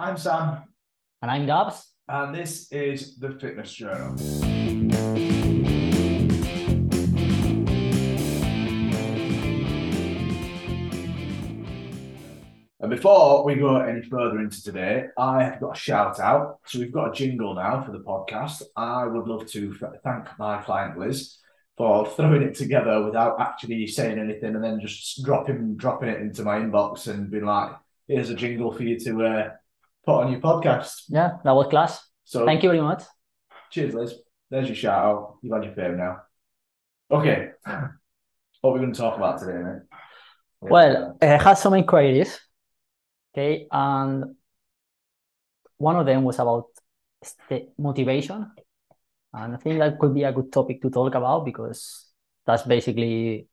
I'm Sam, And I'm Gabs. and this is the Fitness Journal. And before we go any further into today, I have got a shout out. So we've got a jingle now for the podcast. I would love to thank my client Liz for throwing it together without actually saying anything, and then just dropping dropping it into my inbox and being like, "Here's a jingle for you to uh, put on your podcast." Yeah, that was class. So Thank you very much. Cheers, Liz. There's your shout out. You've had your fame now. Okay. What are we going to talk about today, mate? Well, uh, I had some inquiries. Okay, and one of them was about motivation. And I think that could be a good topic to talk about because that's basically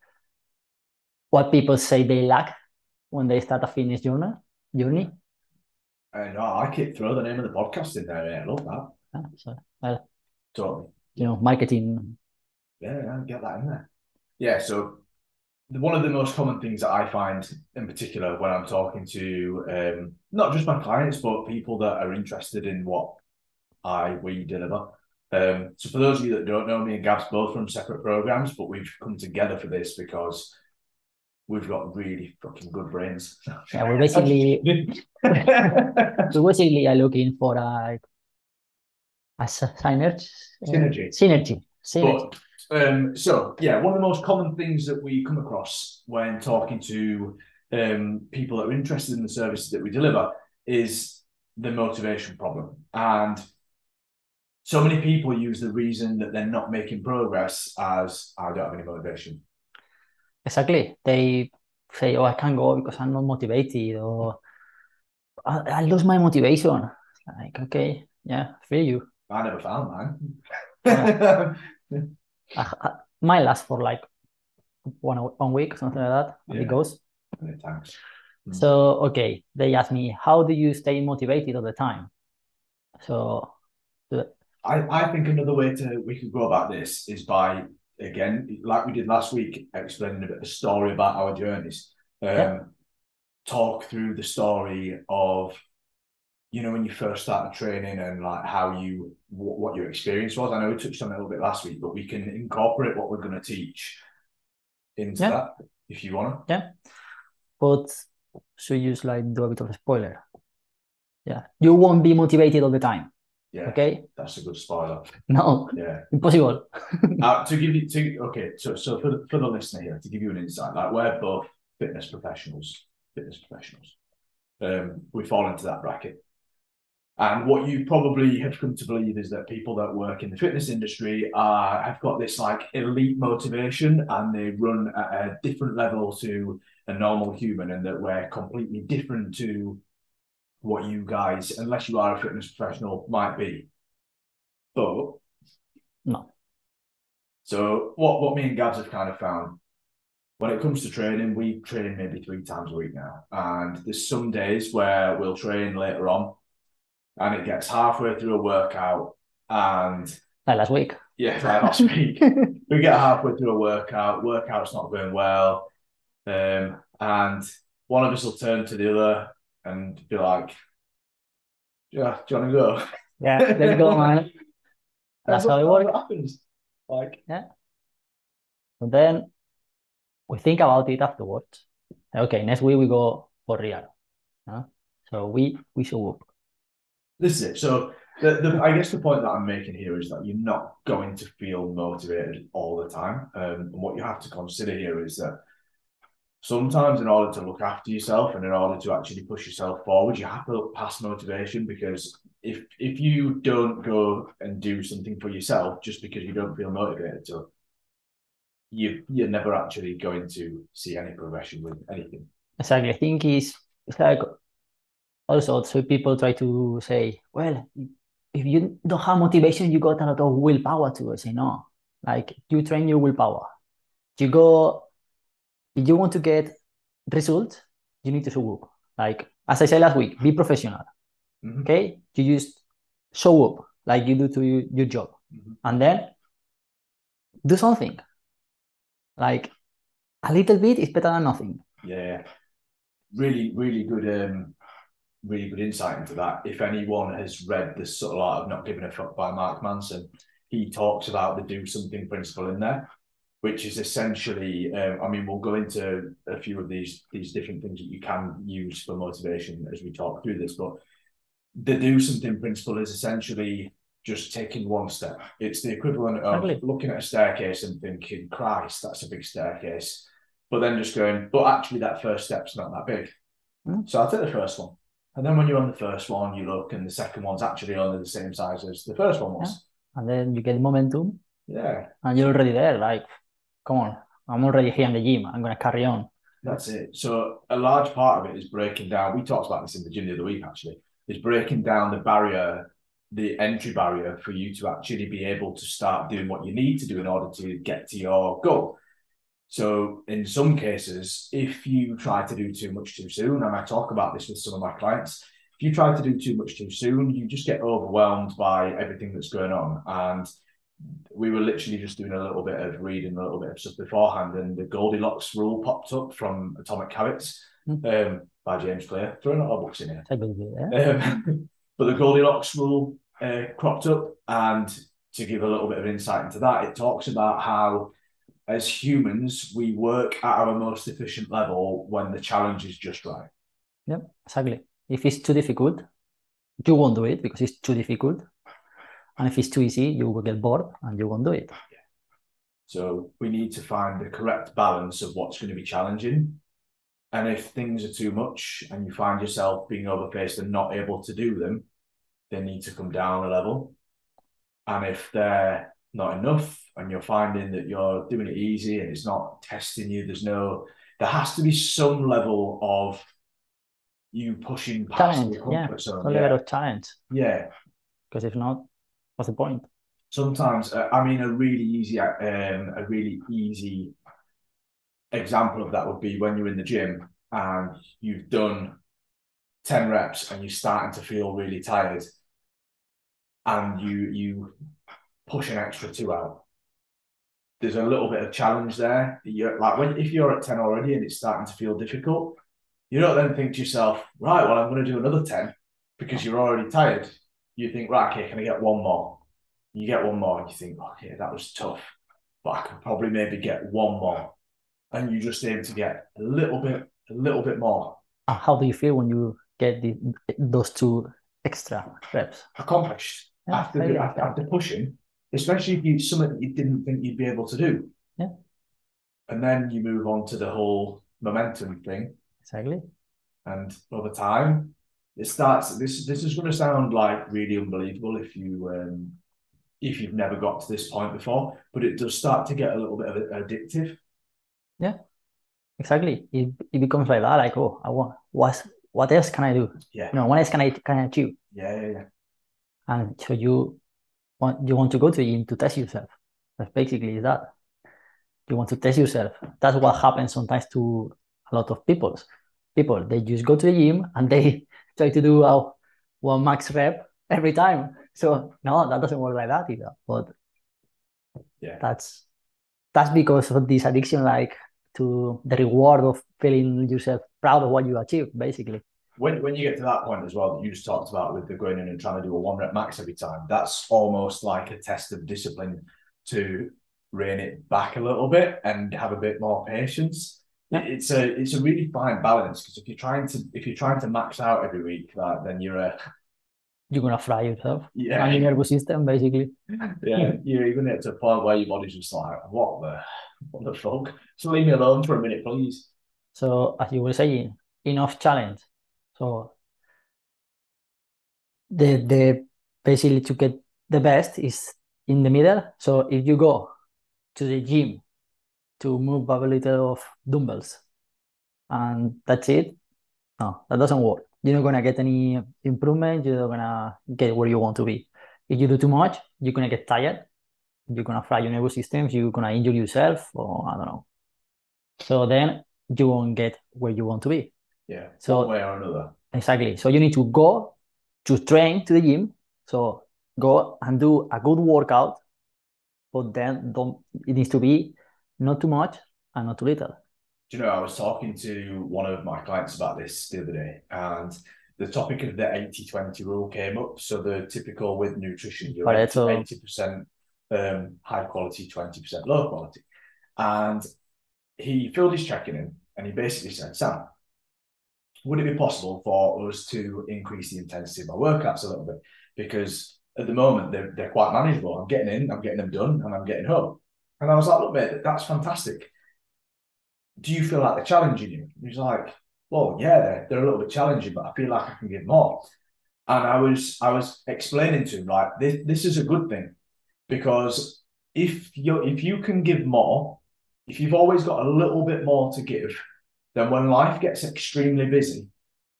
what people say they lack when they start a fitness journey. Journey. I know, I keep throw the name of the podcast in there. I love that. Yeah, so, well, Totally. you know, marketing. Yeah, yeah, get that in there. Yeah, so the, one of the most common things that I find in particular when I'm talking to um, not just my clients, but people that are interested in what I, we deliver. Um, so for those of you that don't know, me and Gabs both from separate programs, but we've come together for this because we've got really fucking good brains. Yeah, we're basically so basically are looking for a a synergy. Synergy. Synergy. Synergy. But um, so yeah, one of the most common things that we come across when talking to um, people that are interested in the services that we deliver is the motivation problem. And so many people use the reason that they're not making progress as I don't have any motivation. Exactly. They say, "Oh, I can't go because I'm not motivated," or "I, I lose my motivation." Like, okay, yeah, feel you. I never found mine. I, I, mine lasts for like one one week, something like that, and Yeah. it goes. Thanks. Mm. So, okay, they ask me, "How do you stay motivated all the time?" So, the- I, I think another way to we could go about this is by again, like we did last week, explaining a bit of a story about our journeys. Um, Yeah. Talk through the story of, you know, when you first started training and like how you what, what your experience was. I know we touched on it a little bit last week, but we can incorporate what we're going to teach into Yeah. that if you want to. Yeah, but should use like do a bit of a spoiler. Yeah, you won't be motivated all the time. Yeah, Okay, that's a good spoiler. no, Yeah. impossible. uh, to give you to okay, so so for the, for the listener here, to give you an insight, like we're both fitness professionals, fitness professionals. Um, we fall into that bracket. And what you probably have come to believe is that people that work in the fitness industry are have got this like elite motivation and they run at a different level to a normal human, and that we're completely different to what you guys, unless you are a fitness professional, might be. But No. so what what me and Gabs have kind of found when it comes to training, we train maybe three times a week now, and there's some days where we'll train later on, and it gets halfway through a workout, and Like last week. yeah, like last week, we get halfway through a workout, workout's not going well, um, and one of us will turn to the other and be like, "Yeah, do you want to go?" Yeah, let's go, man. That's how it works. happens. Like, yeah. And then we think about it afterwards. Okay, next week we go for real. Huh? So we we show up. This is it. So the, the I guess the point that I'm making here is that you're not going to feel motivated all the time. Um, and what you have to consider here is that sometimes in order to look after yourself and in order to actually push yourself forward, you have to look past motivation because if if you don't go and do something for yourself just because you don't feel motivated to, you you're never actually going to see any progression with anything. Exactly. I think it's, it's like also so people try to say, well, if you don't have motivation, you got a lot of willpower to. Say no. Like you train your willpower. You go if you want to get results, you need to show up. Like as I said last week, be professional. Mhm. Okay? You just show up like you do to your, your job. Mhm. And then do something. Like a little bit is better than nothing. Yeah, really, really good. Um, really good insight into that. If anyone has read the subtle art of not giving a fuck by Mark Manson, he talks about the do something principle in there, which is essentially, um, I mean, we'll go into a few of these these different things that you can use for motivation as we talk through this, but the do something principle is essentially just taking one step. It's the equivalent of looking at a staircase and thinking, Christ, that's a big staircase. But then just going, but actually that first step's not that big. Mm. So I'll take the first one. And then when you're on the first one, you look and the second one's actually only the same size as the first one was. And then you get momentum Yeah, and you're already there. Like, come on, I'm already here in the gym. I'm gonna carry on. that's it. So a large part of it is breaking down. We talked about this in the gym the other week, actually, is breaking down the barrier, the entry barrier for you to actually be able to start doing what you need to do in order to get to your goal. So in some cases, if you try to do too much too soon, and I talk about this with some of my clients, if you try to do too much too soon, you just get overwhelmed by everything that's going on. And we were literally just doing a little bit of reading a little bit of stuff beforehand, and the Goldilocks rule popped up from Atomic Habits um, by James Clear. Throwing a lot of books in here. Um, but the Goldilocks rule uh, cropped up, and to give a little bit of insight into that, it talks about how, as humans, we work at our most efficient level when the challenge is just right. Yep, exactly. If it's too difficult, you won't do it because it's too difficult. And if it's too easy, you will get bored and you won't do it. Yeah. So we need to find the correct balance of what's going to be challenging. And if things are too much and you find yourself being overfaced and not able to do them, they need to come down a level. And if they're not enough and you're finding that you're doing it easy and it's not testing you, there's no, there has to be some level of you pushing past Challenge, the comfort yeah. zone. A Yeah. little talent. yeah. Because if not, what's the point? sometimes uh, i mean a really easy um a really easy example of that would be when you're in the gym and you've done 10 reps and you're starting to feel really tired and you you push an extra two out. There's a little bit of challenge there. You're like when if you're at 10 already and it's starting to feel difficult you don't then think to yourself right well i'm going to do another 10 because you're already tired you think right okay can i get one more you get one more and you think, okay, that was tough, but I could probably maybe get one more. And you just aim to get a little bit, a little bit more uh, how do you feel when you get the, those two extra reps? accomplished Yeah, after, the, after, after pushing, especially if you something that you didn't think you'd be able to do. Yeah. And then you move on to the whole momentum thing. Exactly. And over time, it starts. This this is going to sound like really unbelievable if you um, if you've never got to this point before, but it does start to get a little bit of addictive. Yeah, exactly. It, it becomes like that, like, oh, I want what what else can I do? Yeah, No, what else can I can I achieve? yeah, yeah, yeah. And so you want you want to go to the gym to test yourself. That's basically that. You want to test yourself. That's what happens sometimes to a lot of people. People they just go to the gym and they try to do a one max rep every time. So no, that doesn't work like that either. But Yeah. that's that's because of this addiction, like to the reward of feeling yourself proud of what you achieved, basically. When when you get to that point as well that you just talked about with the going in and trying to do a one rep max every time, that's almost like a test of discipline to rein it back a little bit and have a bit more patience. Yeah. It's a it's a really fine balance because if you're trying to if you're trying to max out every week, like, then you're a You're gonna fry yourself yeah and your nervous system, basically. yeah you're even get to a point where your body's just like what the what the fuck? So leave me alone for a minute, please. So as you were saying, enough challenge. So the the basically to get the best is in the middle. So if you go to the gym to move a little of dumbbells and that's it, no, that doesn't work. You're not gonna get any improvement, you're not gonna get where you want to be. If you do too much, you're gonna get tired, you're gonna fry your nervous systems, you're gonna injure yourself, or I don't know. So then you won't get where you want to be. Yeah, So- one way or another. Exactly. So you need to go to train to the gym. So go and do a good workout, but then don't it needs to be not too much and not too little. Do you know, I was talking to one of my clients about this the other day, and the topic of the 80-20 rule came up. So the typical with nutrition, you're Pareto. 80% um, high quality, 20% low quality. And he filled his check in and he basically said, Sam, would it be possible for us to increase the intensity of my workouts a little bit? Because at the moment they're, they're quite manageable. I'm getting in, I'm getting them done, and I'm getting home. And I was like, look, mate, that's fantastic. Do you feel like they're challenging you? And he's like, well, yeah, they're, they're a little bit challenging, but I feel like I can give more. And I was I was explaining to him like this this is a good thing because if you if you can give more, if you've always got a little bit more to give, then when life gets extremely busy,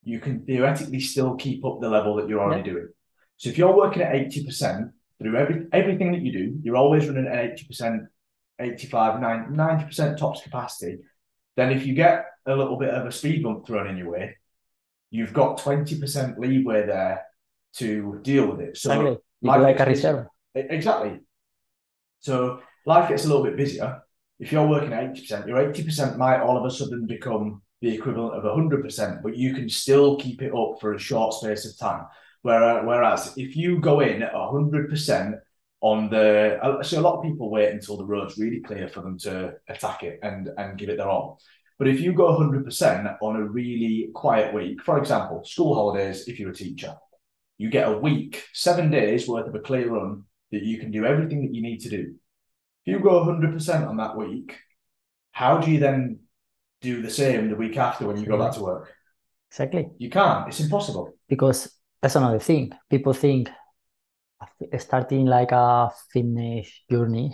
you can theoretically still keep up the level that you're already yeah. doing. So if you're working at 80% through every everything that you do, you're always running at 80%, 85, 90% tops capacity, then if you get a little bit of a speed bump thrown in your way, you've got 20% leeway there to deal with it. So exactly. like a reserve. Exactly. So life gets a little bit busier. If you're working at 80%, your 80% might all of a sudden become the equivalent of 100%, but you can still keep it up for a short space of time. Whereas if you go in at 100% on the, uh, so a lot of people wait until the road's really clear for them to attack it and, and give it their all. But if you go 100% on a really quiet week, for example, school holidays, if you're a teacher, you get a week, seven days worth of a clear run that you can do everything that you need to do. If you go 100% on that week, how do you then do the same the week after when you go back to work? Exactly. You can't. It's impossible. Because that's another thing. People think starting like a fitness journey,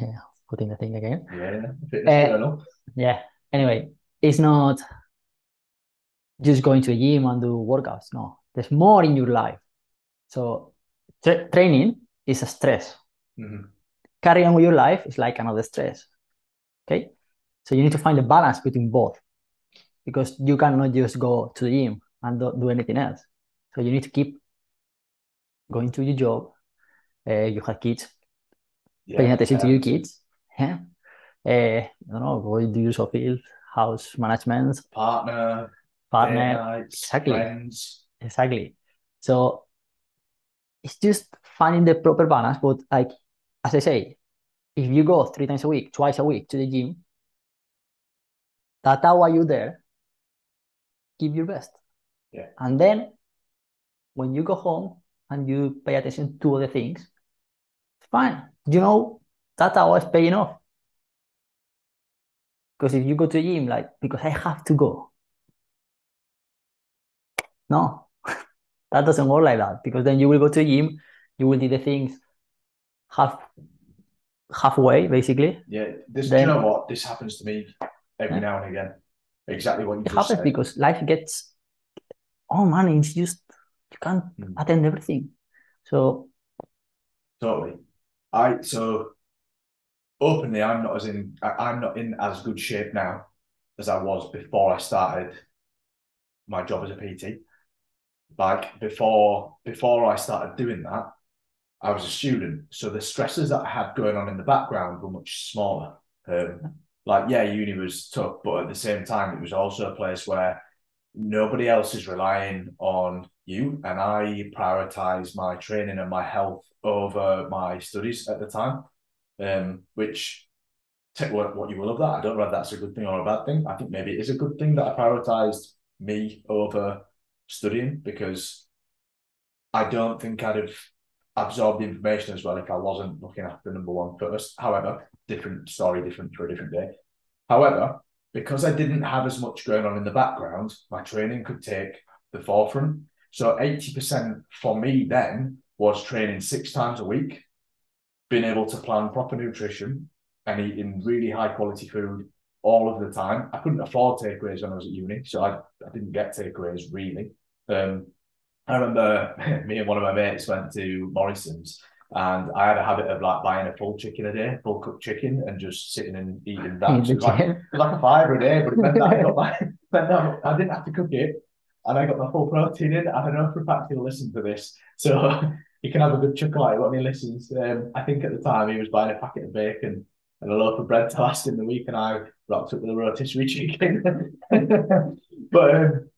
putting the thing again. Yeah, uh, yeah. Anyway, it's not just going to a gym and do workouts. No, there's more in your life. So tra- training is a stress. Mm-hmm. Carrying on with your life is like another stress. Okay, so you need to find a balance between both because you cannot just go to the gym and don't do anything else. So you need to keep going to your job. Uh, you have kids, yeah, paying attention to your kids. Yeah. Uh, I don't know, go do your field, house management, partner, partner, nights, exactly, friends. exactly. So it's just finding the proper balance. But like as I say, if you go three times a week, twice a week to the gym, that hour you there, give your best. Yeah. And then when you go home and you pay attention to other things, fine. You know that hour is paying off. Because if you go to the gym, like, because I have to go. No, that doesn't work like that. Because then you will go to the gym, you will do the things half halfway, basically. Yeah, this then, you know what? This happens to me every yeah. now and again. Exactly what you it happens said. because life gets oh man, it's just you can't mm. attend everything. So totally. I so openly, I'm not as in I'm not in as good shape now as I was before I started my job as a PT. Like before before I started doing that, I was a student, so the stresses that I had going on in the background were much smaller. Um, like yeah, uni was tough, but at the same time, it was also a place where nobody else is relying on you, and I prioritized my training and my health over my studies at the time um, which take what, what you will of that. I don't know if that's a good thing or a bad thing. I think maybe it is a good thing that I prioritized me over studying because I don't think I'd have absorbed the information as well if I wasn't looking after number one first. However, different story, different for a different day. However, because I didn't have as much going on in the background, my training could take the forefront. So 80% for me then was training six times a week being able to plan proper nutrition and eating really high quality food all of the time. I couldn't afford takeaways when I was at uni, so I, I didn't get takeaways really. Um, I remember me and one of my mates went to Morrison's and I had a habit of like buying a full chicken a day, full cooked chicken, and just sitting and eating that. So it, was like, like a fiver a day, but it meant that I got my, meant that I didn't have to cook it, and I got my full protein in. I don't know for a fact he'll listen to this, so he can have a good chuckle at it when he listens. Um, I think at the time he was buying a packet of bacon and a loaf of bread to last in the week, and I rocked up with a rotisserie chicken. but um,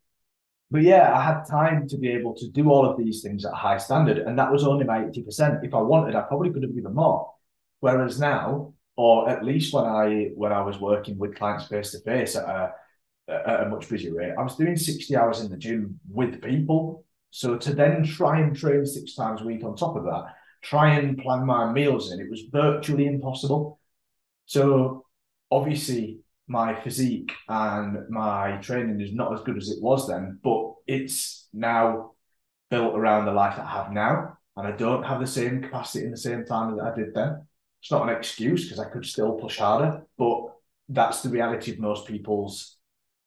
but yeah, I had time to be able to do all of these things at a high standard, and that was only my eighty percent. If I wanted, I probably could have given more. Whereas now, or at least when I when I was working with clients face to face at a at a much busier rate, I was doing sixty hours in the gym with people. So to then try and train six times a week on top of that, try and plan my meals in, it was virtually impossible. So obviously my physique and my training is not as good as it was then, but it's now built around the life that I have now. And I don't have the same capacity in the same time that I did then. It's not an excuse because I could still push harder, but that's the reality of most people's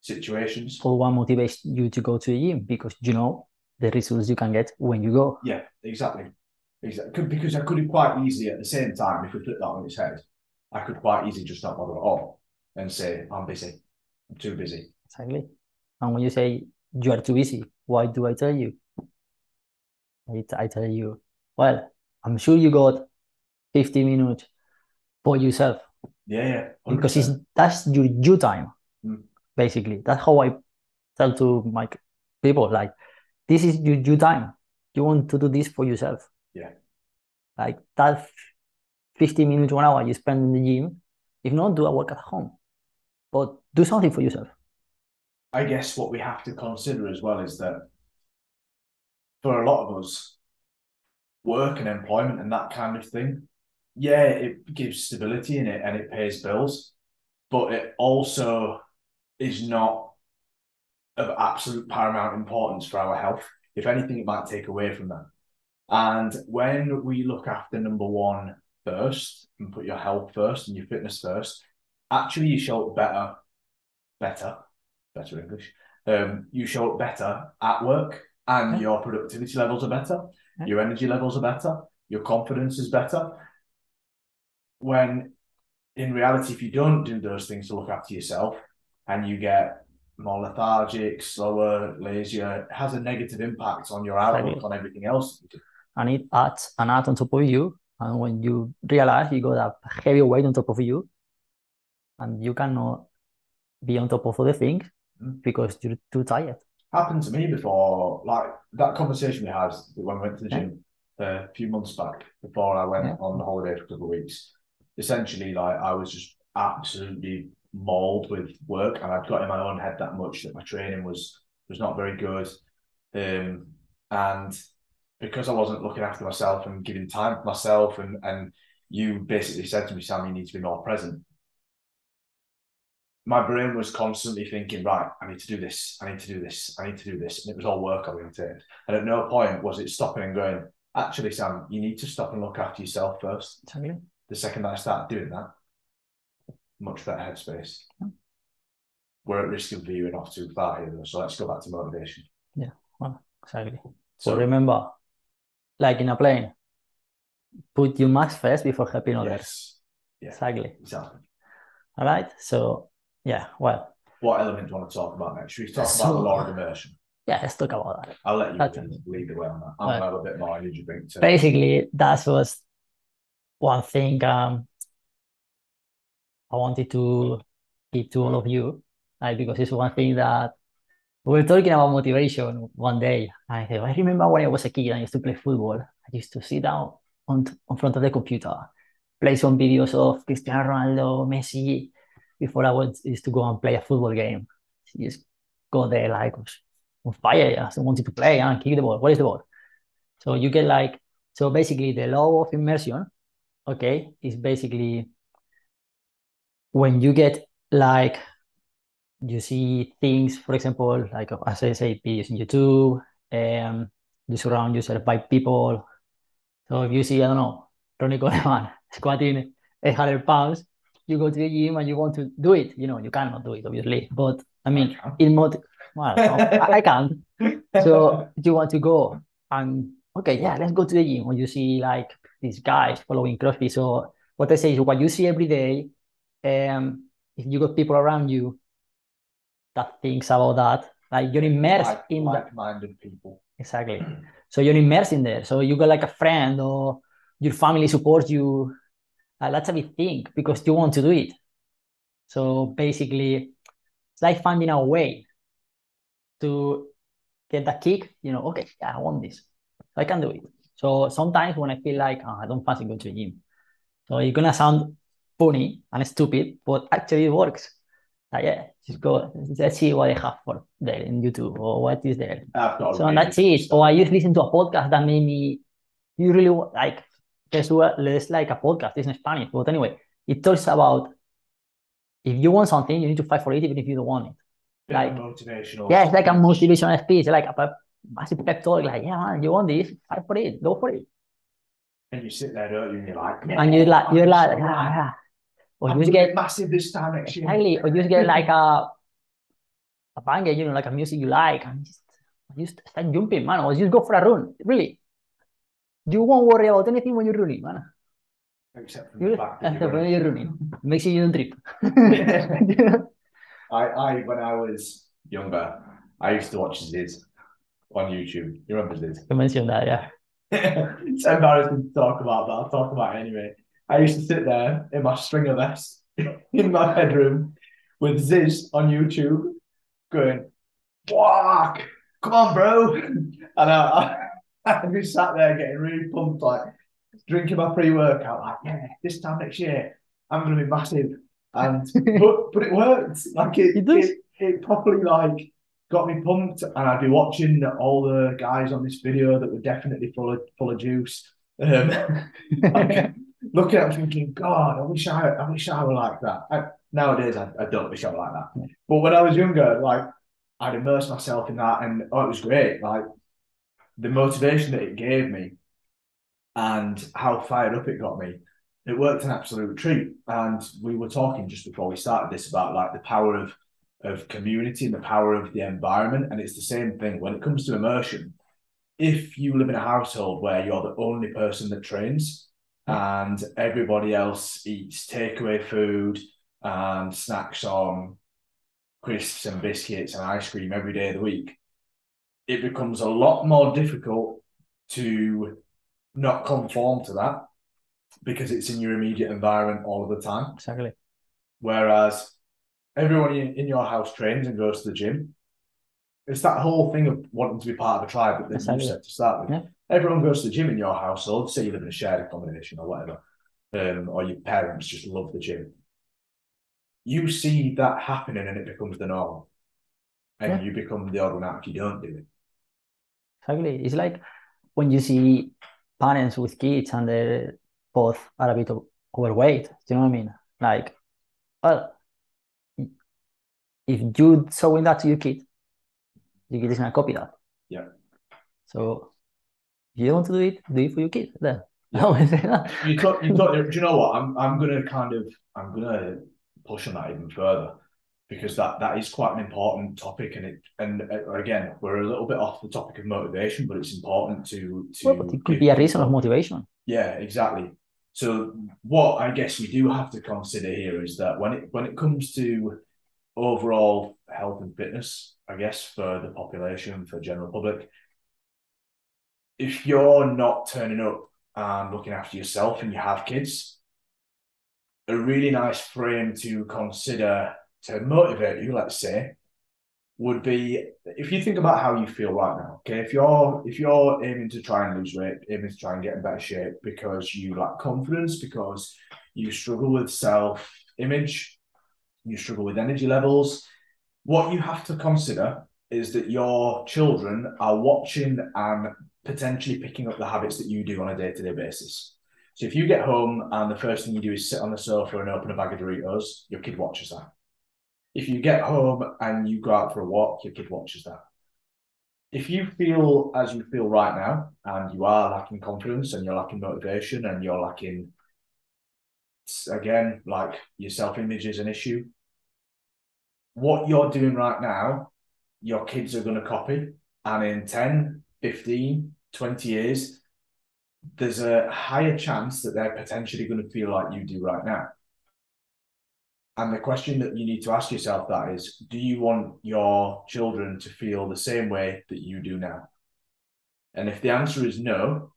situations. For what motivates you to go to the gym because you know the results you can get when you go. Yeah, exactly. Exactly. Because I could have quite easily at the same time, if we flip that on its head, I could quite easily just not bother at all and say, I'm busy. I'm too busy. Exactly. And when you say you are too busy, why do I tell you? I, I tell you, well, I'm sure you got 50 minutes for yourself. Yeah, yeah. 100%. Because it's that's your you time. Basically. That's how I tell to my people, like, this is your you time. You want to do this for yourself. Yeah. Like that 50 minutes, one hour you spend in the gym, if not, do a work at home. But do something for yourself. I guess what we have to consider as well is that for a lot of us, work and employment and that kind of thing, yeah, it gives stability in it and it pays bills, but it also is not of absolute paramount importance for our health. If anything, it might take away from that. And when we look after number one first and put your health first and your fitness first, actually you show up better, better, better English. Um, you show up better at work and Yeah. your productivity levels are better, Yeah. your energy levels are better, your confidence is better. When in reality, if you don't do those things to look after yourself and you get more lethargic, slower, lazier, it has a negative impact on your outlook on everything else. that you do. And it adds an add on top of you. And when you realize you got a heavy weight on top of you, and you cannot be on top of other things Mm. because you're too tired. happened to me before, like that conversation we had when we went to the gym uh, a few months back before I went Yeah. on holiday for a couple of weeks. Essentially, like I was just absolutely mauled with work, and I'd got in my own head that much that my training was was not very good, um, and because I wasn't looking after myself and giving time for myself, and and you basically said to me, Sam, you need to be more present my brain was constantly thinking, right, I need to do this, I need to do this, I need to do this. And it was all work oriented. And at no point was it stopping and going, actually, Sam, you need to stop and look after yourself first. Exactly. The second that I started doing that, much better headspace. Yeah. We're at risk of veering off too far here, though. So let's go back to motivation. Yeah, well, exactly. So, So remember, like in a plane, put your mask first before helping others. yes, yeah. Exactly. exactly. All right. So yeah, well, What element do you want to talk about next? Should we talk about So- the law of immersion? yeah, let's talk about that. I'll let you That's- lead, the way on that. I'm Right. to have a bit more energy drink too. Basically, that was one thing um, I wanted to give to all of you, because it's one thing that we were talking about motivation one day. I said, I remember when I was a kid I used to play football. I used to sit down on on front of the computer, play some videos of Cristiano Ronaldo, Messi, before I went used to go and play a football game. Just go there like on fire, yeah. So wanted to play and kick the ball. What is the ball? So you get like so basically the law of immersion, okay, is basically when you get like you see things, for example, like as I say, videos on YouTube, um, you surround yourself by people. So if you see, I don't know, Ronnie Coleman squatting 800 pounds, you go to the gym and you want to do it. You know, you cannot do it, obviously. But I mean, in mot well, no, I, I can't. So you want to go and okay, yeah, let's go to the gym. When you see like these guys following CrossFit. So what I say is what you see every day, um, if you got people around you that thinks about that, like you're immersed like, in that. like-minded people. Exactly. So you're immersed in there. So you got like a friend or your family supports you. Uh, that's a big thing because you want to do it. So basically, it's like finding a way to get that kick, you know, okay, yeah, I want this. I can do it. So sometimes when I feel like oh, I don't fancy going to the gym, so you're gonna sound funny and stupid, but actually it works. Like, yeah, just go, let's see what I have for there in YouTube or what is there. So that's it. Or I just listen to a podcast that made me, you really like, there's, there's like a podcast, it's in Spanish, but anyway, it talks about if you want something, you need to fight for it even if you don't want it. like motivational. Yeah, it's like a motivational speech, like a massive pep talk, like, yeah, man, you want this, fight for it, go for it. And you sit there, don't you? And you're like, yeah, and you're like, you're like, ah, yeah. Or you just get massive this time next year. Exactly. Or you just get like a a banger, you know, like a music you like, and just just start jumping, man, or just go for a run. Really. You won't worry about anything when you're running, man. Except for the fact that you're, when you're running. Make sure you don't trip. I, I when I was younger, I used to watch Zyzz on YouTube. You remember Zyzz? You mentioned that, yeah. it's embarrassing to talk about, but I'll talk about it anyway. I used to sit there in my stringer vest in my bedroom with Zyzz on YouTube going, Walk, come on, bro. And I, I, I'd be sat there getting really pumped, like drinking my pre workout, like, yeah, this time next year, I'm going to be massive. And but, but it worked. Like it, it, it, it properly like got me pumped, and I'd be watching all the guys on this video that were definitely full of full of juice. Um, like, looking at thinking, God, I wish I, I wish I were like that. I, nowadays, I, I don't wish I were like that. But when I was younger, like I'd immerse myself in that, and oh, it was great. Like the motivation that it gave me, and how fired up it got me. It worked an absolute treat. And we were talking just before we started this about like the power of of community and the power of the environment. And it's the same thing when it comes to immersion. If you live in a household where you're the only person that trains, and everybody else eats takeaway food and snacks on crisps and biscuits and ice cream every day of the week, it becomes a lot more difficult to not conform to that because it's in your immediate environment all of the time. Exactly. Whereas everyone in, in your house trains and goes to the gym. It's that whole thing of wanting to be part of a tribe that exactly. you said to start with. Yeah everyone goes to the gym in your household, say you live in a shared accommodation or whatever, um, or your parents just love the gym. You see that happening and it becomes the norm. And yeah. you become the odd one out if you don't do it. Exactly. It's like when you see parents with kids and they're both are a bit overweight. Do you know what I mean? Like, well, if you're showing that to your kid, your kid is gonna copy that. Yeah. So you don't want to do it, do it for your kids. Then. Yeah. you talk, you talk, do you know what? I'm I'm gonna kind of I'm gonna push on that even further because that that is quite an important topic and it and uh, again we're a little bit off the topic of motivation but it's important to to well, but it could be a reason of motivation yeah exactly so what i guess we do have to consider here is that when it when it comes to overall health and fitness i guess for the population for general public if you're not turning up and looking after yourself and you have kids, a really nice frame to consider to motivate you, let's say, would be if you think about how you feel right now. Okay, if you're if you're aiming to try and lose weight, aiming to try and get in better shape because you lack confidence, because you struggle with self image, you struggle with energy levels, what you have to consider is that your children are watching and potentially picking up the habits that you do on a day to day basis. So if you get home and the first thing you do is sit on the sofa and open a bag of Doritos, your kid watches that. If you get home and you go out for a walk, your kid watches that. If you feel as you feel right now and you are lacking confidence and you're lacking motivation and you're lacking, again, like your self image is an issue, what you're doing right now your kids are going to copy. And in 10, 15, 20 years, there's a higher chance that they're potentially going to feel like you do right now. And the question that you need to ask yourself that is, do you want your children to feel the same way that you do now? And if the answer is no,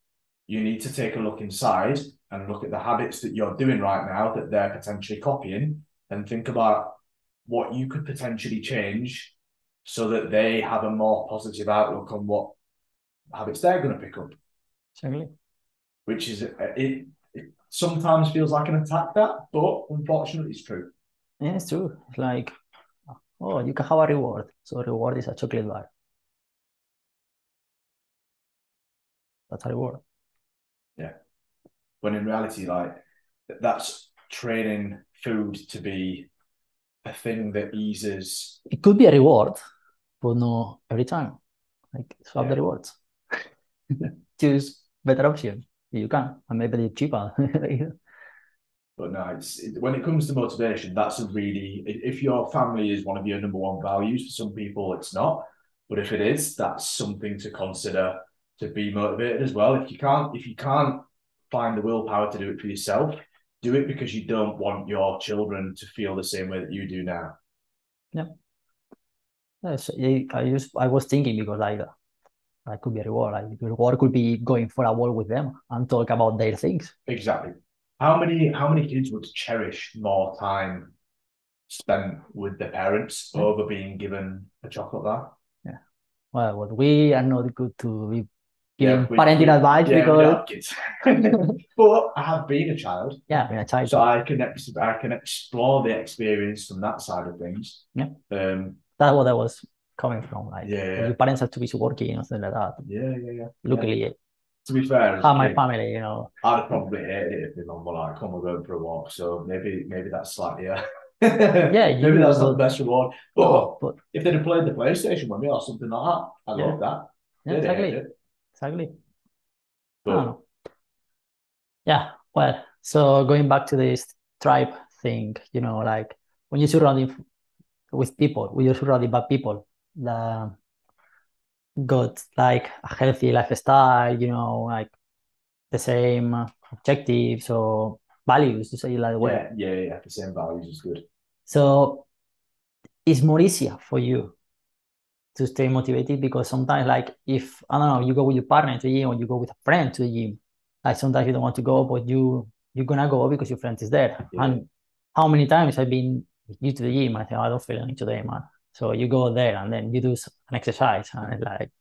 you need to take a look inside and look at the habits that you're doing right now that they're potentially copying and think about what you could potentially change so that they have a more positive outlook on what habits they're going to pick up. Exactly. Which is it, it, it sometimes feels like an attack that, but unfortunately it's true. Yeah, it's true. It's like, oh, you can have a reward. So reward is a chocolate bar. That's a reward. Yeah. When in reality, like that's training food to be a thing that eases. It could be a reward, but no every time. Like swap the Yeah. rewards. Choose better option. You can, and maybe cheaper. But no, it's it, when it comes to motivation, that's a really if your family is one of your number one values. For some people, it's not, but if it is, that's something to consider to be motivated as well. If you can't, if you can't find the willpower to do it for yourself, do it because you don't want your children to feel the same way that you do now. Yes, I I I was thinking because like I could be a reward. Like the reward could be going for a walk with them and talk about their things. Exactly. How many how many kids would cherish more time spent with their parents Yeah. over being given a chocolate bar? Yeah. Well, what we are not good to be giving we- parenting we- advice yeah, because don't have kids. but I have been a child, yeah, being a child. so I can ex- I can explore the experience from that side of things. Yeah. Um. That's what that was coming from. Like Yeah. your parents have to be working or something like that. Yeah. Yeah. Yeah. Luckily, To be fair, how my family, you know, I'd probably hated it if my mum were like, "Come, we're going for a walk." So maybe maybe that's slightly. Yeah, maybe that's not the best reward. But but if they'd have played the PlayStation with me or something like that, I Yeah. love that. yeah, exactly, exactly. I But don't know. Yeah, well, so going back to this tribe thing, you know, like when you're surrounding with people, when you're surrounded by people that got like a healthy lifestyle, you know, like the same objectives or values, to say it that way. yeah, yeah, yeah, the same values is good. So it's more easier for you to stay motivated because sometimes, like, if I don't know, you go with your partner to the gym or you go with a friend to the gym, like sometimes you don't want to go, but you you're gonna go because your friend is there. Yeah. And how many times I've been with you to the gym, I say, "Oh, I don't feel anything today, man. So you go there and then you do an exercise, and it's like,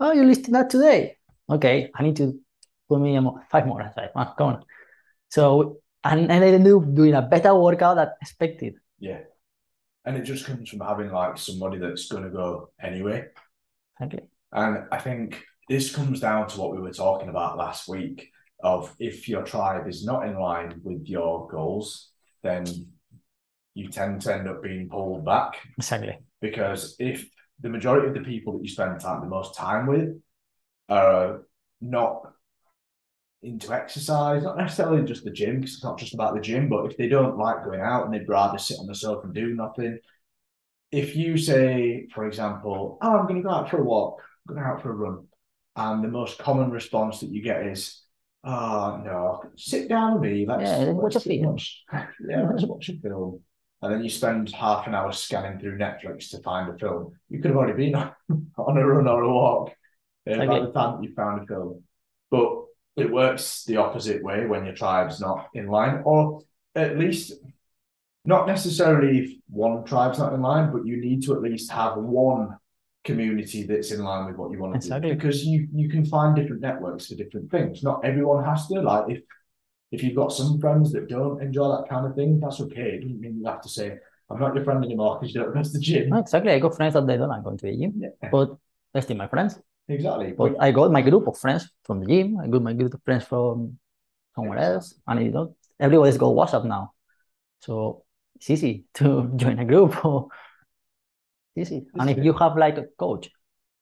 oh, you listed that today. Okay, I need to put me a mo- five more. It's like, "Ah, come on. So and, and I ended up doing a better workout than expected. Yeah. And it just comes from having like somebody that's gonna go anyway. Okay. And I think this comes down to what we were talking about last week of if your tribe is not in line with your goals, then you tend to end up being pulled back Exactly. because if the majority of the people that you spend time the most time with are uh, not into exercise, not necessarily just the gym, because it's not just about the gym, but if they don't like going out and they'd rather sit on the sofa and do nothing, if you say, for example, oh, I'm going to go out for a walk, I'm going out for a run, and the most common response that you get is, oh, no, sit down with me, let's, Yeah, then watch let's a film." yeah, let's watch a film. And then you spend half an hour scanning through Netflix to find a film. You could have already been on, on a run or a walk uh, by the time that you found a film. But it works the opposite way when your tribe's not in line, or at least not necessarily if one tribe's not in line, but you need to at least have one community that's in line with what you want to Exactly. do. Because you you can find different networks for different things. Not everyone has to. Like if if you've got some friends that don't enjoy that kind of thing, that's okay. It doesn't mean you have to say, I'm not your friend anymore because you don't go to the gym. Exactly. I got friends that they don't like going to the gym, Yeah, but they're still my friends. exactly. But I got my group of friends from the gym. I got my group of friends from somewhere else, and you know, everybody's got WhatsApp now, so it's easy to join a group. Or it's easy. And if you have like a coach,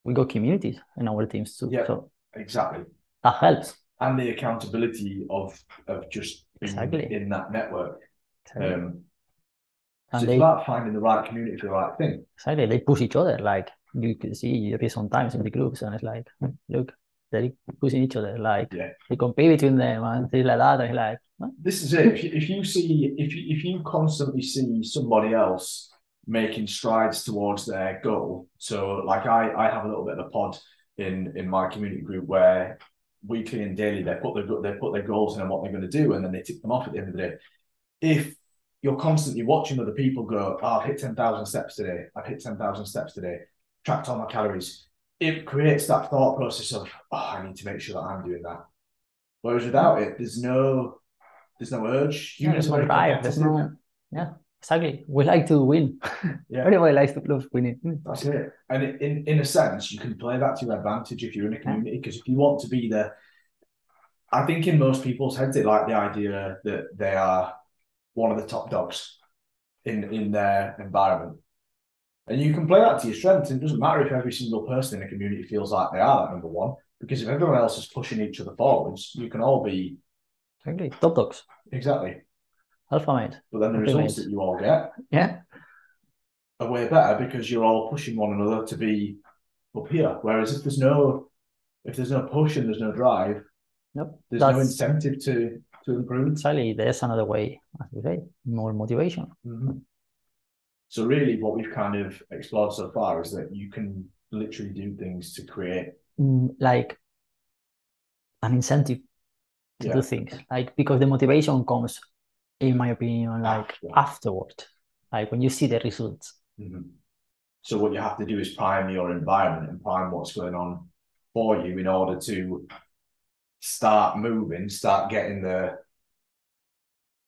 we got communities in our teams too, Yeah. so exactly. that helps. And the accountability of of just being Exactly. in that network. Um, so and it's they about finding the right community for the right thing. exactly they push each other. Like you can see is sometimes in the groups, and it's like, look, they're pushing each other. Like Yeah. they compete between them and things like that. And like, "Huh? This is it. If you, if you see if you, if you constantly see somebody else making strides towards their goal, so like I I have a little bit of a pod in in my community group where weekly and daily they put their they put their goals in and what they're going to do, and then they tick them off at the end of the day. If you're constantly watching other people go, oh, I've hit 10,000 steps today. I've hit 10,000 steps today, tracked all my calories. It creates that thought process of, oh, I need to make sure that I'm doing that. Whereas without it, there's no there's no urge. Yeah, there's no drive. There's no yeah, exactly. We like to win. Yeah. Everybody likes to love winning. Mm. That's it. And in, in a sense, you can play that to your advantage if you're in a community. Because if you want to be there, I think in most people's heads, they like the idea that they are one of the top dogs in, in their environment. And you can play that to your strengths. And it doesn't matter if every single person in a community feels like they are that number one, because if everyone else is pushing each other forwards, you can all be Exactly. Top dogs. exactly. Alpha mate. But then the results that you all get Yeah. are way better because you're all pushing one another to be up here. Whereas if there's no if there's no push and there's no drive, Nope. there's no incentive to to improve. exactly there's another way, as we say, more motivation. Mhm. So really, what we've kind of explored so far is that you can literally do things to create. Mm, like an incentive to Yeah. do things. Like because the motivation comes, in my opinion, like After. afterward. Like when you see the results. Mhm. So what you have to do is prime your environment and prime what's going on for you in order to start moving, start getting the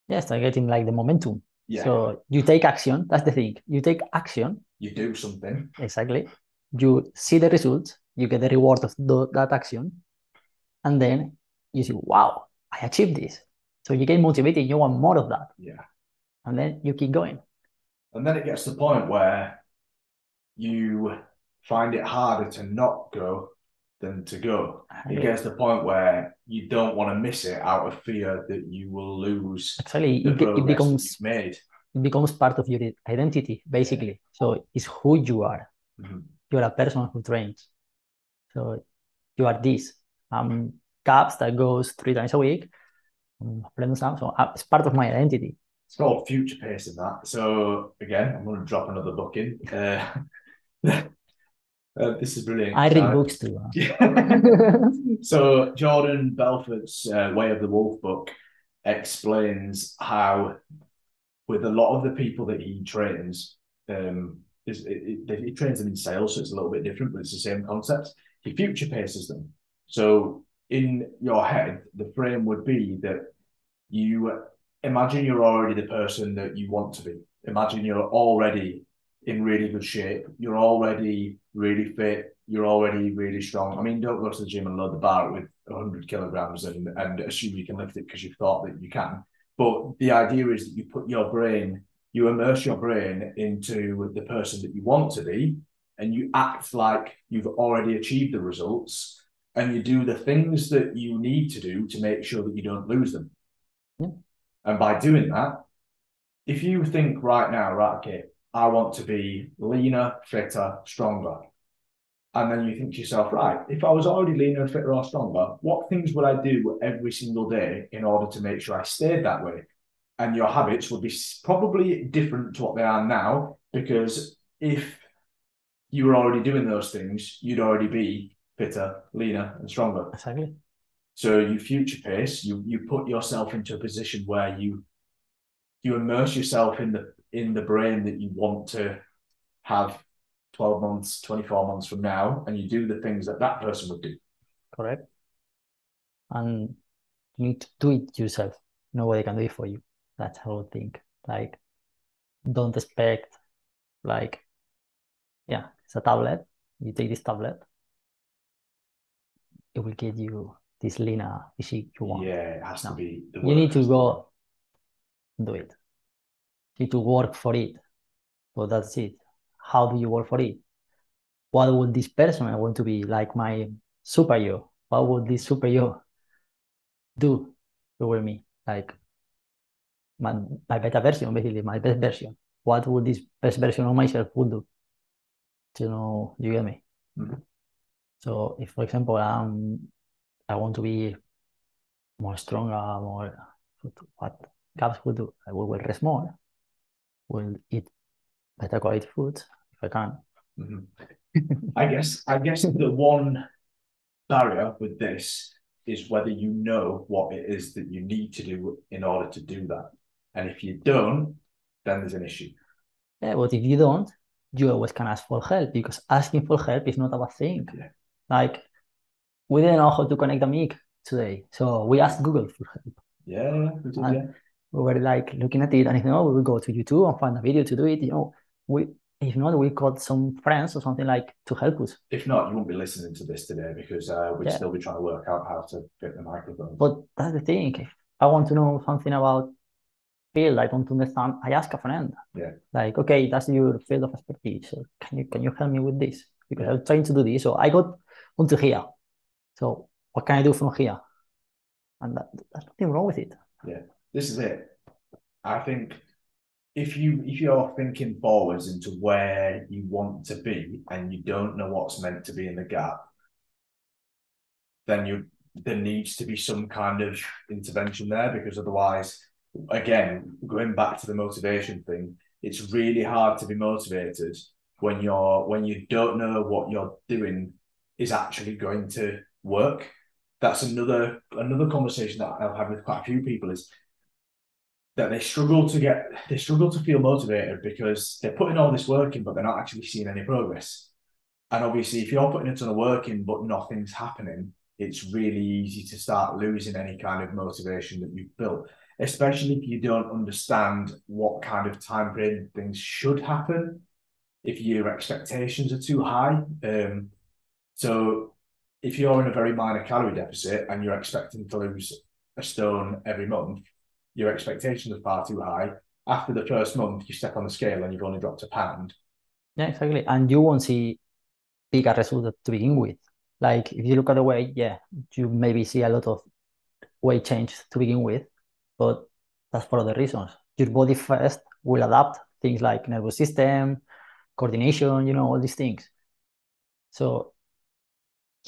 Yes, start getting like the momentum. yeah. So you take action. That's the thing. You take action. you do something. Exactly. You see the results. You get the reward of tho- that action, and then you see, wow, I achieved this. So you get motivated. You want more of that, Yeah. and then you keep going. And then it gets to the point where you find it harder to not go than to go. It gets to the point where you don't want to miss it out of fear that you will lose Actually, it, it becomes made. it becomes part of your identity, basically. So it's who you are. Mhm. You're a person who trains. So you are this. Um, Gabs that goes three times a week. Brandon Sam. So uh, it's part of my identity. It's called future pacing that. So again, I'm going to drop another book in. Uh, uh, this is brilliant. I read Uh, books too. huh? Yeah. so Jordan Belfort's uh, Way of the Wolf book explains how, with a lot of the people that he trains, um, is it, it, he trains them in sales, so it's a little bit different, but it's the same concept. He future paces them. So in your head, the frame would be that you imagine you're already the person that you want to be. Imagine you're already in really good shape. You're already really fit. You're already really strong. I mean, don't go to the gym and load the bar with 100 kilograms and, and assume you can lift it because you thought that you can. But the idea is that you put your brain, you immerse your brain into the person that you want to be, and you act like you've already achieved the results, and you do the things that you need to do to make sure that you don't lose them. Yeah. And by doing that, if you think right now, right, okay, I want to be leaner, fitter, stronger. And then you think to yourself, right, if I was already leaner, fitter, or stronger, what things would I do every single day in order to make sure I stayed that way? And your habits would be probably different to what they are now, because if you were already doing those things, you'd already be fitter, leaner, and stronger. Exactly. So you future pace, you you put yourself into a position where you you immerse yourself in the in the brain that you want to have 12 months, 24 months from now, and you do the things that that person would do. Correct. And you need to do it yourself. Nobody can do it for you. That's how I think. Like, don't expect, like, yeah, it's a tablet. You take this tablet, it will get you this leaner physique you want. Yeah, it has to be. The You need to go do it. You need to work for it. So that's it. How do you work for it? What would this person I want to be like my super you? What would this super you do over me? Like my my beta version, basically my best version. What would this best version of myself would do? You know, you get me? Mhm. So if for example um I want to be more stronger, more what Gabs will do, I will, rest more, will eat better quality food if I can. Mhm. I guess I guess the one barrier with this is whether you know what it is that you need to do in order to do that. And if you don't, then there's an issue. Yeah, but if you don't, you always can ask for help because asking for help is not a bad thing. Yeah. Like we didn't know how to connect a mic today, so we asked Google for help. Yeah, we did, And- yeah. We were like looking at it, and if not, we will go to YouTube and find a video to do it. You know, we if not, we got some friends or something like to help us. If not, you won't be listening to this today because uh, we'd Yeah. still be trying to work out how to fit the microphone. But that's the thing. If I want to know something about field, I want to understand. I ask a friend. Yeah. Like, okay, that's your field of expertise. So can you can you help me with this? Because Yeah. I'm trying to do this. So I got onto here. So what can I do from here? And that, there's nothing wrong with it. Yeah, this is it. I think if you if you're thinking forwards into where you want to be and you don't know what's meant to be in the gap, then you there needs to be some kind of intervention there because otherwise, again, going back to the motivation thing, it's really hard to be motivated when you're when you don't know what you're doing is actually going to work. That's another another conversation that I've had with quite a few people is that they struggle to get they struggle to feel motivated because they're putting all this work in but they're not actually seeing any progress. And obviously if you're putting a ton of work in but nothing's happening, it's really easy to start losing any kind of motivation that you've built, especially if you don't understand what kind of time frame things should happen, if your expectations are too high. Um, so if you're in a very minor calorie deficit and you're expecting to lose a stone every month, your expectations are far too high. After the first month, you step on the scale and you've only dropped a pound. Yeah, exactly. And you won't see bigger results to begin with. Like if you look at the weight, yeah, you maybe see a lot of weight change to begin with, but that's for other reasons. Your body first will adapt things like nervous system, coordination, you know, all these things. So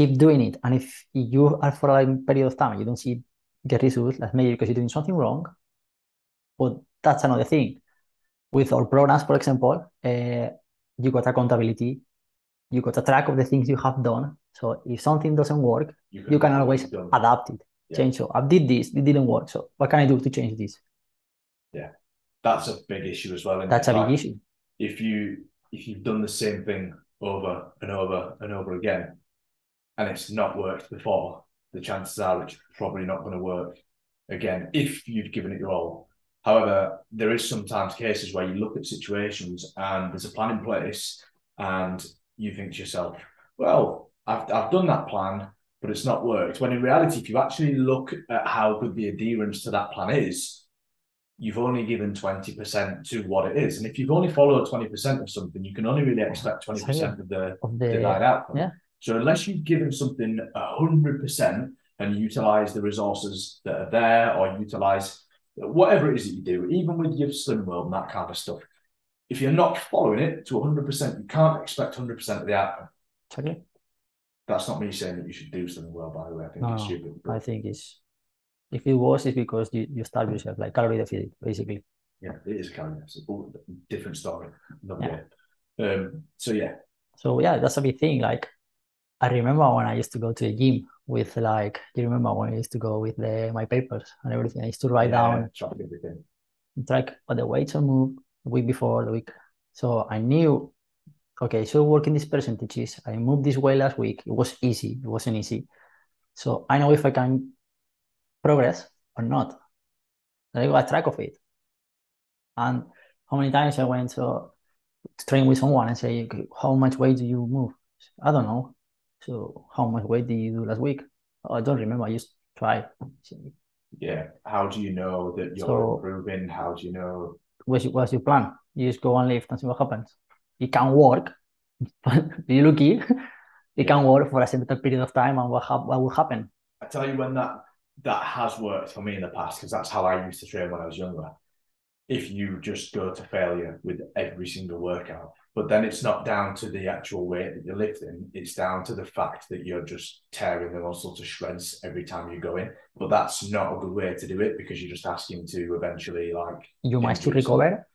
keep doing it. And if you are for a period of time, you don't see the results, that's maybe because you're doing something wrong. But that's another thing. With our programs, for example, uh, you got accountability, you got a track of the things you have done. So if something doesn't work, you can always Done. adapt it, Yeah. change. So I did this, it didn't work. So what can I do to change this? Yeah, that's a big issue as well. That's a big issue. if you if you've done the same thing over and over and over again and it's not worked before, the chances are it's probably not going to work again if you've given it your all. However, there is sometimes cases where you look at situations and there's a plan in place and you think to yourself, well, I've, I've done that plan, but it's not worked. When in reality, if you actually look at how good the adherence to that plan is, you've only given 20% to what it is. And if you've only followed 20% of something, you can only really expect 20% of the Of desired the outcome. yeah. So unless you give given something 100% and utilize the resources that are there or utilize whatever it is that you do, even with your slim world and that kind of stuff, if you're not following it to 100%, you can't expect 100% of the outcome. exactly. That's not me saying that you should do something well, by the way. I think No, it's stupid. I But think it's if it was, it's because you, you starve yourself, like calorie deficit, basically. yeah, it is a kind of it's a whole different story. Another Yeah. Um, so yeah, So yeah, that's a big thing. Like I remember when I used to go to the gym with like, you remember when I used to go with the my papers and everything. I used to write yeah, down track everything. track all the weights I moved the week before the week. So I knew, okay, so working these percentages, I moved this way last week. It was easy. It wasn't easy. So I know if I can progress or not. I got track of it. And how many times I went to train with someone and say, okay, how much weight do you move? I don't know. So how much weight did you do last week? Oh, I don't remember. I just tried. Yeah. How do you know that you're So- improving? How do you know? what's your, what's your plan? You just go and lift and see what happens. It can work, but you lucky. It can work for a certain period of time, and what hap- what will happen? I tell you when that that has worked for me in the past because that's how I used to train when I was younger. If you just go to failure with every single workout, but then it's not down to the actual weight that you're lifting; it's down to the fact that you're just tearing the muscle to shreds every time you go in. But that's not a good way to do it because you're just asking to eventually like. You might still recover.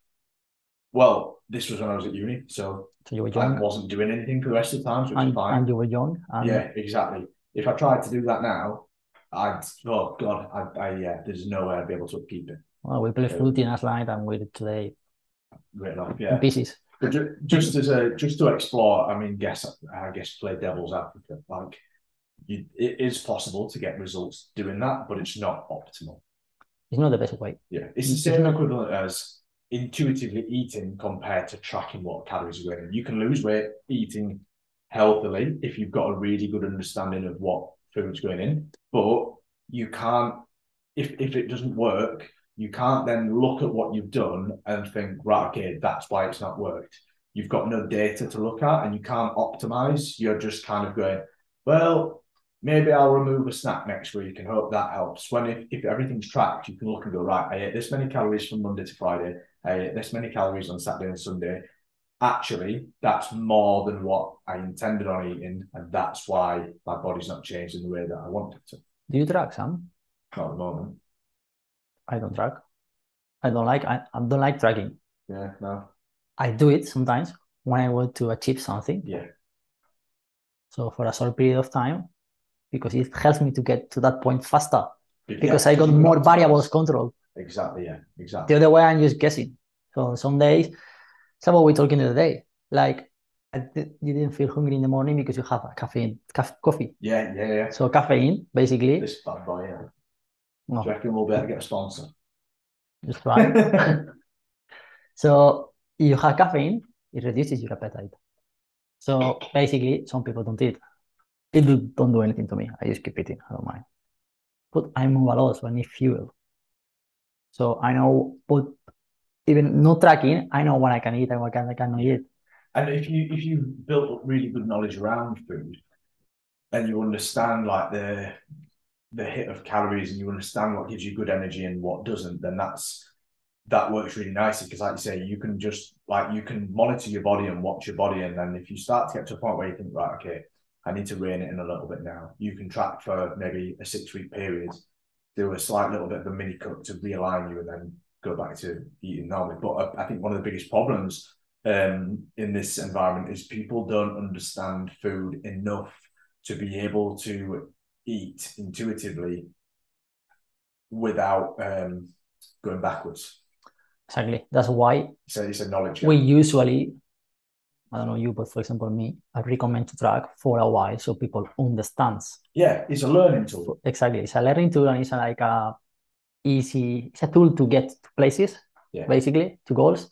Well, this was when I was at uni, so So you were I wasn't doing anything for the rest of the time, so and, fine. and you were young, and Yeah, exactly. If I tried to do that now, I'd oh god, I, I yeah, there's no way I'd be able to keep it. Well, we play Yeah. footy last night and we did today Great in yeah. pieces. But ju- just as a just to explore, I mean, guess I guess play devil's advocate. Like, you, it is possible to get results doing that, but it's not optimal. It's not the best way. Yeah, it's the It's same equivalent as intuitively eating compared to tracking what calories you're going in. You can lose weight eating healthily if you've got a really good understanding of what food's going in, but you can't if if it doesn't work, you can't then look at what you've done and think, right, okay, that's why it's not worked. You've got no data to look at and you can't optimize. You're just kind of going, well, maybe I'll remove a snack next week and hope that helps. When if, if everything's tracked, you can look and go, right, I ate this many calories from Monday to Friday, I ate this many calories on Saturday and Sunday. Actually, that's more than what I intended on eating, and that's why my body's not changed in the way that I want it to. Do you track, Sam? Not at the moment. I don't track. I don't like I, I don't like tracking. Yeah, no. I do it sometimes when I want to achieve something. Yeah. So for a short period of time, because it helps me to get to that point faster. Yeah, Because I got more variables control. Exactly, yeah, exactly. The other way, I'm just guessing. So some days, it's about we talking the day. Like I you didn't feel hungry in the morning because you have a caffeine, caf- coffee. Yeah, yeah, yeah. So caffeine, basically, This bad boy, yeah. No, Do you reckon we'll be able to get a sponsor? just right. So you have caffeine, it reduces your appetite. So basically, some people don't eat. It do, don't do anything to me. I just keep eating. I don't mind. But I move a lot, so I need fuel. So I know, but even no tracking, I know what I can eat and what I cannot eat. And if you if you built up really good knowledge around food, and you understand like the the hit of calories, and you understand what gives you good energy and what doesn't, then that's that works really nicely because, like you say, you can just like you can monitor your body and watch your body, and then if you start to get to a point where you think, right, okay, I need to rein it in a little bit now, you can track for maybe a six week period, do a slight little bit of a mini cut to realign you, and then go back to eating normally. But I, I think one of the biggest problems um, in this environment is people don't understand food enough to be able to eat intuitively without um, going backwards. Exactly. That's why So it's a knowledge. we gap. usually, I don't know you, but for example, me, I recommend to track for a while so people understands. yeah, it's a learning tool. Exactly. It's a learning tool and it's a, like a easy, it's a tool to get to places, Yeah. basically, to goals.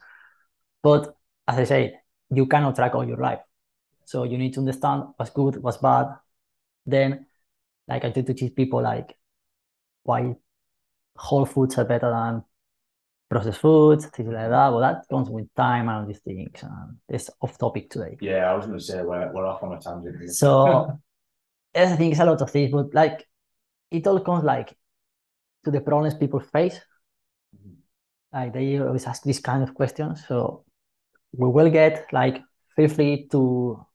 But as I say, you cannot track all your life. So you need to understand what's good, what's bad. Then, like I try to teach people like why whole foods are better than processed foods, things like that. Well, that comes with time and all these things. And it's off topic today. Yeah, I was going to say we're, we're off on a tangent. here. So I think it's a lot of things, but like it all comes like to the problems people face. Mhm. Like they always ask these kind of questions. So we will get like feel free to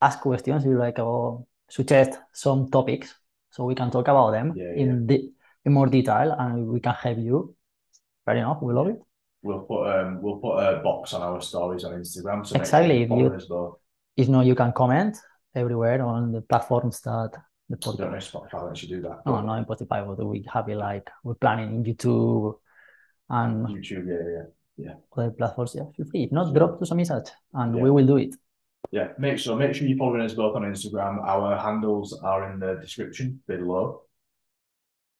ask questions. You like or suggest some topics so we can talk about them Yeah, in the in more detail and we can help you. Fair enough. We love it. We'll put um we'll put a box on our stories on Instagram. So Exactly, if you- us. If not, you can comment everywhere on the platforms that the I don't know podcast. if Spotify lets you do that. No, not in Spotify, but we have it like we're planning in YouTube and YouTube, yeah, yeah. yeah. other platforms. Yeah, feel free. If not, drop us a message and Yeah. we will do it. Yeah, make sure make sure you're following us both on Instagram. Our handles are in the description below.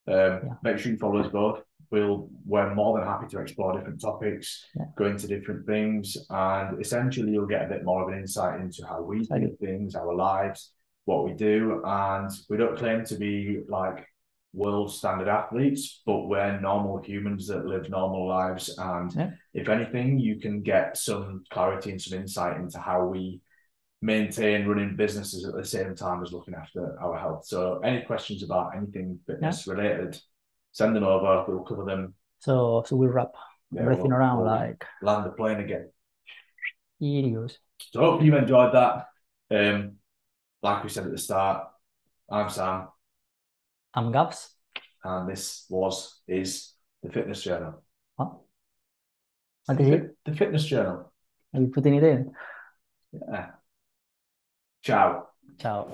Um, Yeah. make sure you follow us both. We'll we're more than happy to explore different topics, Yeah. go into different things, and essentially you'll get a bit more of an insight into how we do things, our lives, what we do, and we don't claim to be like world standard athletes, but we're normal humans that live normal lives. And Yeah. if anything, you can get some clarity and some insight into how we maintain running businesses at the same time as looking after our health. So any questions about anything fitness related, send them over. We'll cover them. So so we wrap Yeah, everything we'll- around we'll like land the plane again. idiots. So hopefully you've enjoyed that. Um, like we said at the start, I'm Sam, I'm Gabs. and this was is the Fitness Journal. What? What is it? The Fitness Journal. Are you putting it in? Yeah. Ciao. Ciao.